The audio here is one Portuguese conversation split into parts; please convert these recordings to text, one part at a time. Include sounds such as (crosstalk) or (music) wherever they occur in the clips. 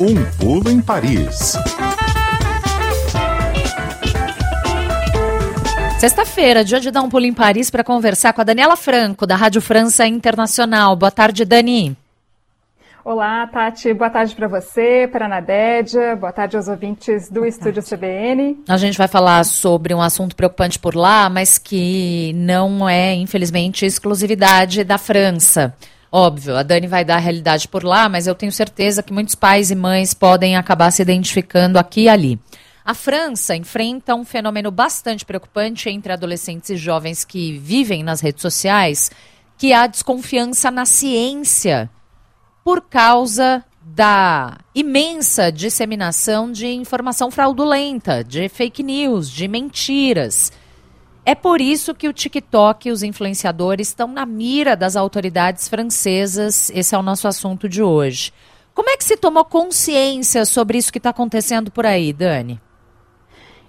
Um pulo em Paris. Sexta-feira, dia de dar um pulo em Paris para conversar com a Daniela Franco, da Rádio França Internacional. Boa tarde, Dani. Olá, Tati. Boa tarde para você, para a Nadédia. Boa tarde aos ouvintes do Boa Estúdio tarde. CBN. A gente vai falar sobre um assunto preocupante por lá, mas que não é, infelizmente, exclusividade da França. Óbvio, a Dani vai dar a realidade por lá, mas eu tenho certeza que muitos pais e mães podem acabar se identificando aqui e ali. A França enfrenta um fenômeno bastante preocupante entre adolescentes e jovens que vivem nas redes sociais, que é a desconfiança na ciência por causa da imensa disseminação de informação fraudulenta, de fake news, de mentiras. É por isso que o TikTok e os influenciadores estão na mira das autoridades francesas. Esse é o nosso assunto de hoje. Como é que se tomou consciência sobre isso que está acontecendo por aí, Dani?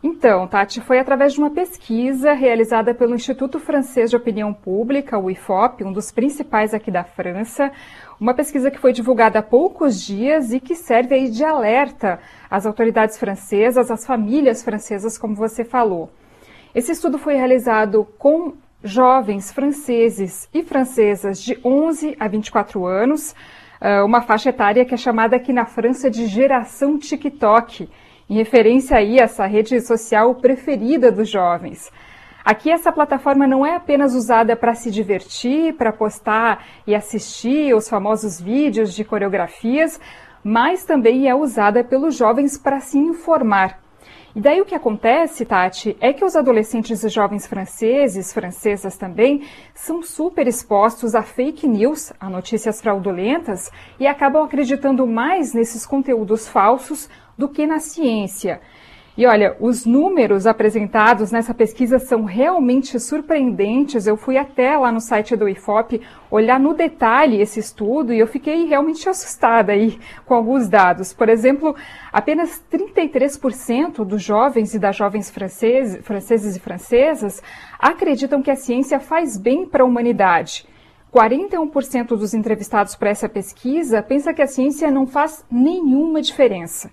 Então, Tati, foi através de uma pesquisa realizada pelo Instituto Francês de Opinião Pública, o IFOP, um dos principais aqui da França. Uma pesquisa que foi divulgada há poucos dias e que serve aí de alerta às autoridades francesas, às famílias francesas, como você falou. Esse estudo foi realizado com jovens franceses e francesas de 11 a 24 anos, ah, uma faixa etária que é chamada aqui na França de geração TikTok em referência aí a essa rede social preferida dos jovens. Aqui essa plataforma não é apenas usada para se divertir, para postar e assistir os famosos vídeos de coreografias, mas também é usada pelos jovens para se informar. E daí o que acontece, Tati, é que os adolescentes e jovens franceses, francesas também, são super expostos a fake news, a notícias fraudulentas, e acabam acreditando mais nesses conteúdos falsos do que na ciência. E olha, os números apresentados nessa pesquisa são realmente surpreendentes. Eu fui até lá no site do IFOP olhar no detalhe esse estudo e eu fiquei realmente assustada aí com alguns dados. Por exemplo, apenas 33% dos jovens e das jovens franceses, franceses e francesas acreditam que a ciência faz bem para a humanidade. 41% dos entrevistados para essa pesquisa pensa que a ciência não faz nenhuma diferença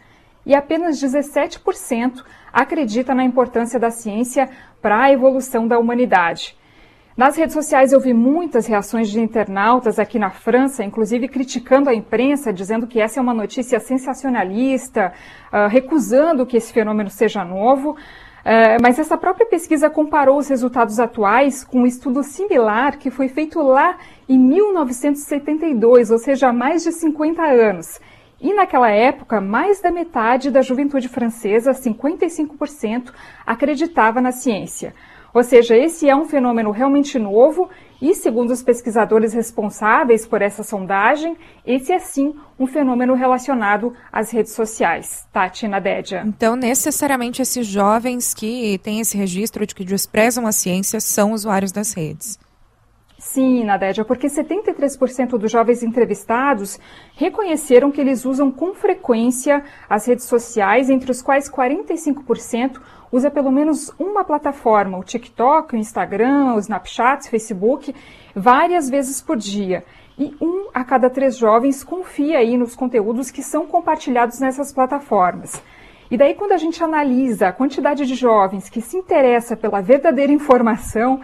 e apenas 17% acredita na importância da ciência para a evolução da humanidade. Nas redes sociais eu vi muitas reações de internautas aqui na França, inclusive criticando a imprensa, dizendo que essa é uma notícia sensacionalista, uh, recusando que esse fenômeno seja novo. Uh, mas essa própria pesquisa comparou os resultados atuais com um estudo similar que foi feito lá em 1972, ou seja, há mais de 50 anos. E naquela época, mais da metade da juventude francesa, 55%, acreditava na ciência. Ou seja, esse é um fenômeno realmente novo e, segundo os pesquisadores responsáveis por essa sondagem, esse é sim um fenômeno relacionado às redes sociais. Tati Nadédia. Então, necessariamente, esses jovens que têm esse registro de que desprezam a ciência são usuários das redes. Sim, Nadédia, porque 73% dos jovens entrevistados reconheceram que eles usam com frequência as redes sociais, entre os quais 45% usa pelo menos uma plataforma, o TikTok, o Instagram, o Snapchat, o Facebook, várias vezes por dia. E um a cada três jovens confia aí nos conteúdos que são compartilhados nessas plataformas. E daí, quando a gente analisa a quantidade de jovens que se interessa pela verdadeira informação,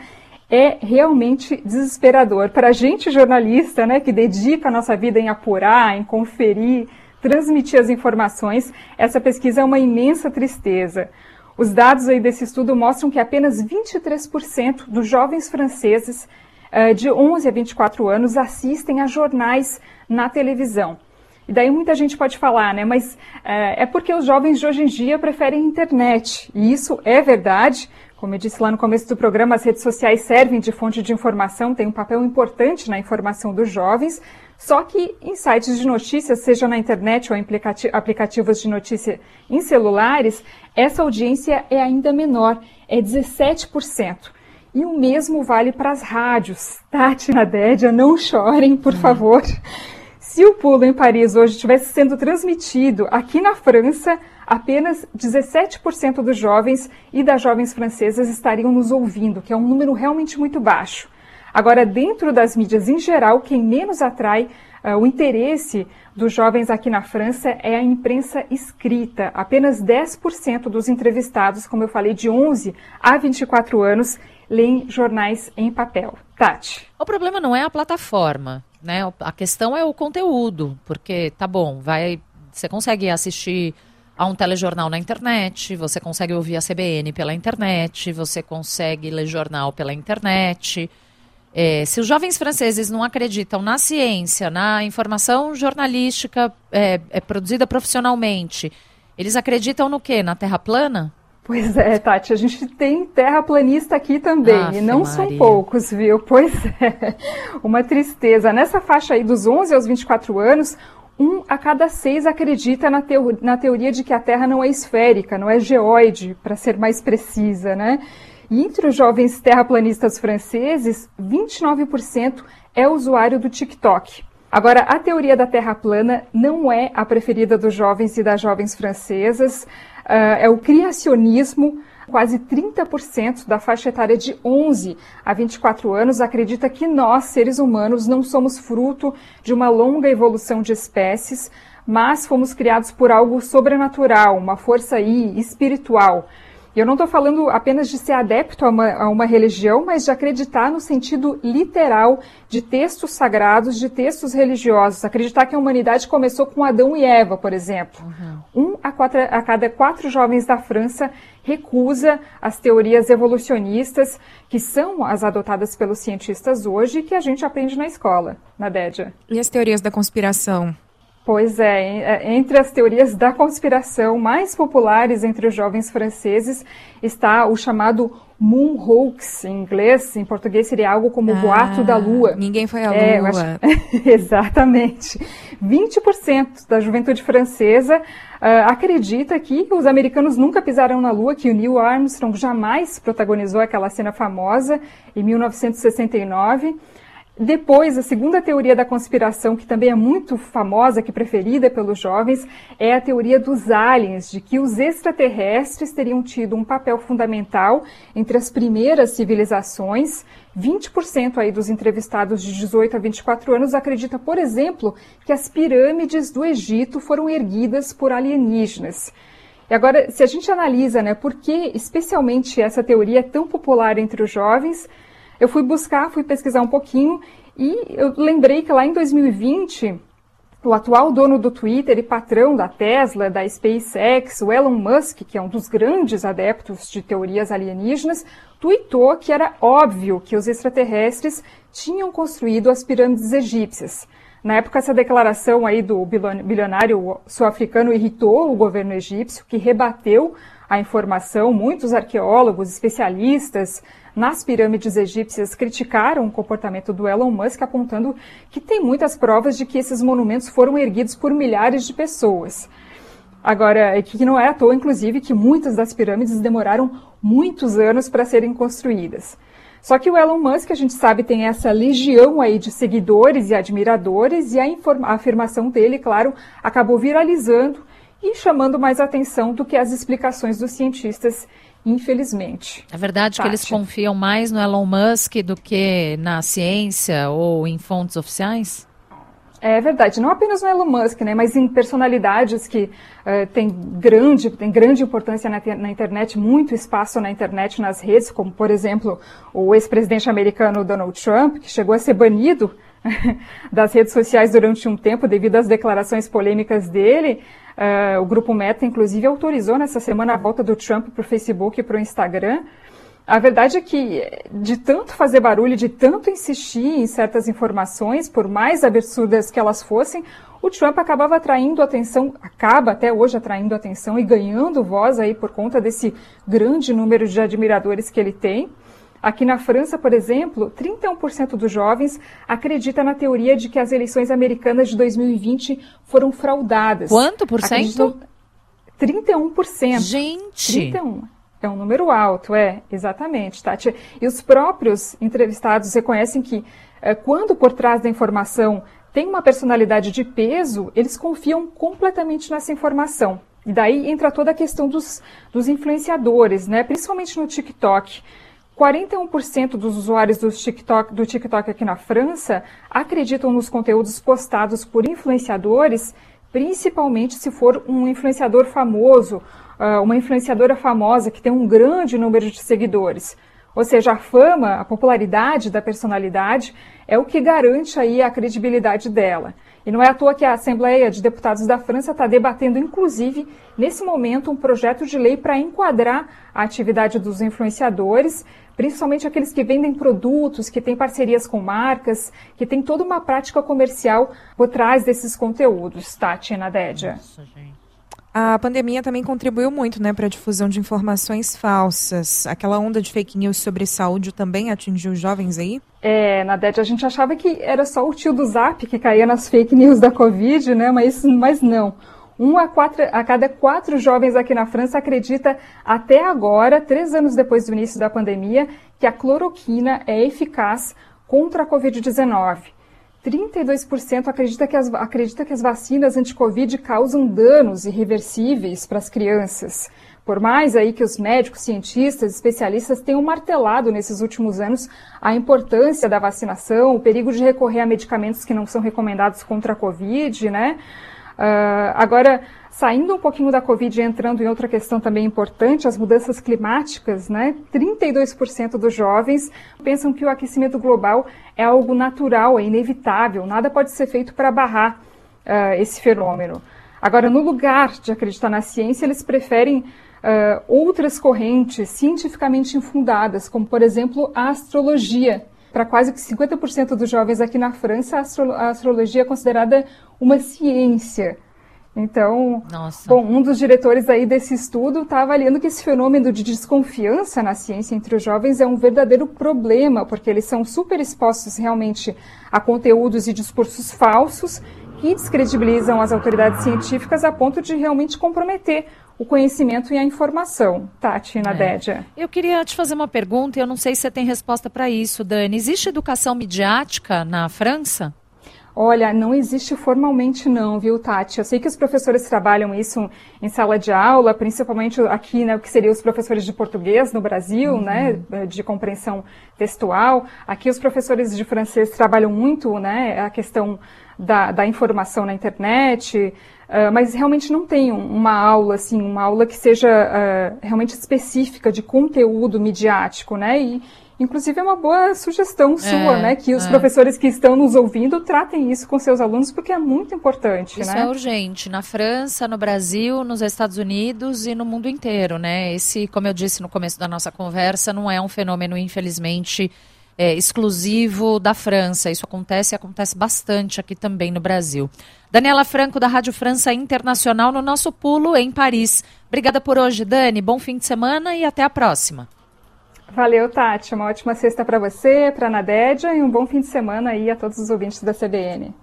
é realmente desesperador. Para a gente jornalista, né, que dedica a nossa vida em apurar, em conferir, transmitir as informações, essa pesquisa é uma imensa tristeza. Os dados aí desse estudo mostram que apenas 23% dos jovens franceses uh, de 11 a 24 anos assistem a jornais na televisão. E daí muita gente pode falar, né? Mas uh, é porque os jovens de hoje em dia preferem internet. E isso é verdade, como eu disse lá no começo do programa, as redes sociais servem de fonte de informação, têm um papel importante na informação dos jovens, só que em sites de notícias, seja na internet ou em aplicativos de notícia em celulares, essa audiência é ainda menor, é 17%. E o mesmo vale para as rádios. Tati Nadédia, não chorem, por hum. favor. Se o pulo em Paris hoje estivesse sendo transmitido aqui na França, apenas 17% dos jovens e das jovens francesas estariam nos ouvindo, que é um número realmente muito baixo. Agora, dentro das mídias em geral, quem menos atrai uh, o interesse dos jovens aqui na França é a imprensa escrita. Apenas 10% dos entrevistados, como eu falei, de 11 a 24 anos, leem jornais em papel. Tati. O problema não é a plataforma, né? A questão é o conteúdo, porque tá bom, vai, você consegue assistir a um telejornal na internet, você consegue ouvir a CBN pela internet, você consegue ler jornal pela internet. É, se os jovens franceses não acreditam na ciência, na informação jornalística é, é produzida profissionalmente, eles acreditam no quê? Na Terra plana? Pois é, Tati, a gente tem terraplanista aqui também, Aff, e não Maria. são poucos, viu? (laughs) Pois é, uma tristeza. Nessa faixa aí dos 11 aos 24 anos, um a cada seis acredita na, teo na teoria de que a Terra não é esférica, não é geoide, para ser mais precisa, né? E entre os jovens terraplanistas franceses, 29% é usuário do TikTok. Agora, a teoria da Terra plana não é a preferida dos jovens e das jovens francesas, é o criacionismo. Quase 30% da faixa etária de 11 a 24 anos acredita que nós, seres humanos, não somos fruto de uma longa evolução de espécies, mas fomos criados por algo sobrenatural, uma força aí espiritual. E eu não estou falando apenas de ser adepto a uma, a uma, religião, mas de acreditar no sentido literal de textos sagrados, de textos religiosos. Acreditar que a humanidade começou com Adão e Eva, por exemplo. Uhum. Um a, quatro, a cada quatro jovens da França recusa as teorias evolucionistas, que são as adotadas pelos cientistas hoje e que a gente aprende na escola, na DEDIA. E as teorias da conspiração? Pois é, é, entre as teorias da conspiração mais populares entre os jovens franceses está o chamado moon hoax em inglês, em português seria algo como ah, boato da lua. Ninguém foi à é, lua. Acho... (laughs) Exatamente. 20% da juventude francesa uh, acredita que os americanos nunca pisaram na lua, que o Neil Armstrong jamais protagonizou aquela cena famosa em 1969. Depois, a segunda teoria da conspiração, que também é muito famosa, que é preferida pelos jovens, é a teoria dos aliens, de que os extraterrestres teriam tido um papel fundamental entre as primeiras civilizações. 20% aí dos entrevistados de 18 a 24 anos acredita, por exemplo, que as pirâmides do Egito foram erguidas por alienígenas. E agora, se a gente analisa, né, por que especialmente essa teoria é tão popular entre os jovens, eu fui buscar, fui pesquisar um pouquinho e eu lembrei que lá em 2020 o atual dono do Twitter e patrão da Tesla, da SpaceX, o Elon Musk, que é um dos grandes adeptos de teorias alienígenas, tweetou que era óbvio que os extraterrestres tinham construído as pirâmides egípcias. Na época, essa declaração aí do bilionário sul-africano irritou o governo egípcio, que rebateu a informação. Muitos arqueólogos, especialistas, nas pirâmides egípcias criticaram o comportamento do Elon Musk, apontando que tem muitas provas de que esses monumentos foram erguidos por milhares de pessoas. Agora, é que não é à toa, inclusive, que muitas das pirâmides demoraram muitos anos para serem construídas. Só que o Elon Musk, a gente sabe, tem essa legião aí de seguidores e admiradores, e a, a afirmação dele, claro, acabou viralizando e chamando mais atenção do que as explicações dos cientistas infelizmente. É verdade Tati. que eles confiam mais no Elon Musk do que na ciência ou em fontes oficiais? É verdade, não apenas no Elon Musk, né, mas em personalidades que uh, têm grande, tem grande importância na, na, internet, muito espaço na internet, nas redes, como, por exemplo, o ex-presidente americano Donald Trump, que chegou a ser banido (laughs) das redes sociais durante um tempo devido às declarações polêmicas dele. Uh, o grupo Meta, inclusive, autorizou nessa semana a volta do Trump para o Facebook e para o Instagram. A verdade é que, de tanto fazer barulho, de tanto insistir em certas informações, por mais absurdas que elas fossem, o Trump acabava atraindo atenção, acaba até hoje atraindo atenção e ganhando voz aí por conta desse grande número de admiradores que ele tem. Aqui na França, por exemplo, 31% dos jovens acredita na teoria de que as eleições americanas de 2020 foram fraudadas. Quanto por cento? 31%. Gente! 31. É um número alto, é, exatamente, Tati. E os próprios entrevistados reconhecem que é, quando por trás da informação tem uma personalidade de peso, eles confiam completamente nessa informação. E daí entra toda a questão dos, dos influenciadores, né? principalmente no TikTok. 41% dos usuários do TikTok, do TikTok aqui na França acreditam nos conteúdos postados por influenciadores, principalmente se for um influenciador famoso, ah, uma influenciadora famosa que tem um grande número de seguidores. Ou seja, a fama, a popularidade da personalidade é o que garante aí a credibilidade dela. E não é à toa que a Assembleia de Deputados da França está debatendo, inclusive, nesse momento, um projeto de lei para enquadrar a atividade dos influenciadores, principalmente aqueles que vendem produtos, que têm parcerias com marcas, que têm toda uma prática comercial por trás desses conteúdos, Tati Nadédia. Nossa, gente. A pandemia também contribuiu muito né, para a difusão de informações falsas. Aquela onda de fake news sobre saúde também atingiu os jovens aí? É, Nadete, a gente achava que era só o tio do Zap que caía nas fake news da Covid, né? Mas, mas não. Um a, quatro, a cada quatro jovens aqui na França acredita até agora, três anos depois do início da pandemia, que a cloroquina é eficaz contra a Covid-19. 32% acredita que, as, acredita que as vacinas anti-Covid causam danos irreversíveis para as crianças. Por mais aí que os médicos, cientistas, especialistas tenham martelado nesses últimos anos a importância da vacinação, o perigo de recorrer a medicamentos que não são recomendados contra a Covid, né? Uh, agora, saindo um pouquinho da Covid e entrando em outra questão também importante, as mudanças climáticas, né? 32% dos jovens pensam que o aquecimento global é algo natural, é inevitável, nada pode ser feito para barrar uh, esse fenômeno. Agora, no lugar de acreditar na ciência, eles preferem uh, outras correntes cientificamente infundadas, como, por exemplo, a astrologia. Para quase que 50% dos jovens aqui na França, a, astro a astrologia é considerada uma ciência. Então, Nossa. bom, um dos diretores aí desse estudo está avaliando que esse fenômeno de desconfiança na ciência entre os jovens é um verdadeiro problema, porque eles são super expostos realmente a conteúdos e discursos falsos que descredibilizam as autoridades científicas a ponto de realmente comprometer o conhecimento e a informação. Tati, Nadédia. É. Eu queria te fazer uma pergunta, e eu não sei se você tem resposta para isso, Dani. Existe educação midiática na França? Olha, não existe formalmente não, viu, Tati? Eu sei que os professores trabalham isso em sala de aula, principalmente aqui, né, o que seriam os professores de português no Brasil, uhum. né, de compreensão textual. Aqui os professores de francês trabalham muito, né, a questão da, da informação na internet, uh, mas realmente não tem uma aula, assim, uma aula que seja uh, realmente específica de conteúdo midiático, né, e, Inclusive, é uma boa sugestão sua, é, né? Que os é. professores que estão nos ouvindo tratem isso com seus alunos, porque é muito importante, isso né? é urgente. Na França, no Brasil, nos Estados Unidos e no mundo inteiro, né? Esse, como eu disse no começo da nossa conversa, não é um fenômeno, infelizmente, é, exclusivo da França. Isso acontece e acontece bastante aqui também no Brasil. Daniela Franco, da Rádio França Internacional, no nosso pulo em Paris. Obrigada por hoje, Dani. Bom fim de semana e até a próxima. Valeu, Tati. Uma ótima sexta para você, para a Nadédia e um bom fim de semana aí a todos os ouvintes da CBN.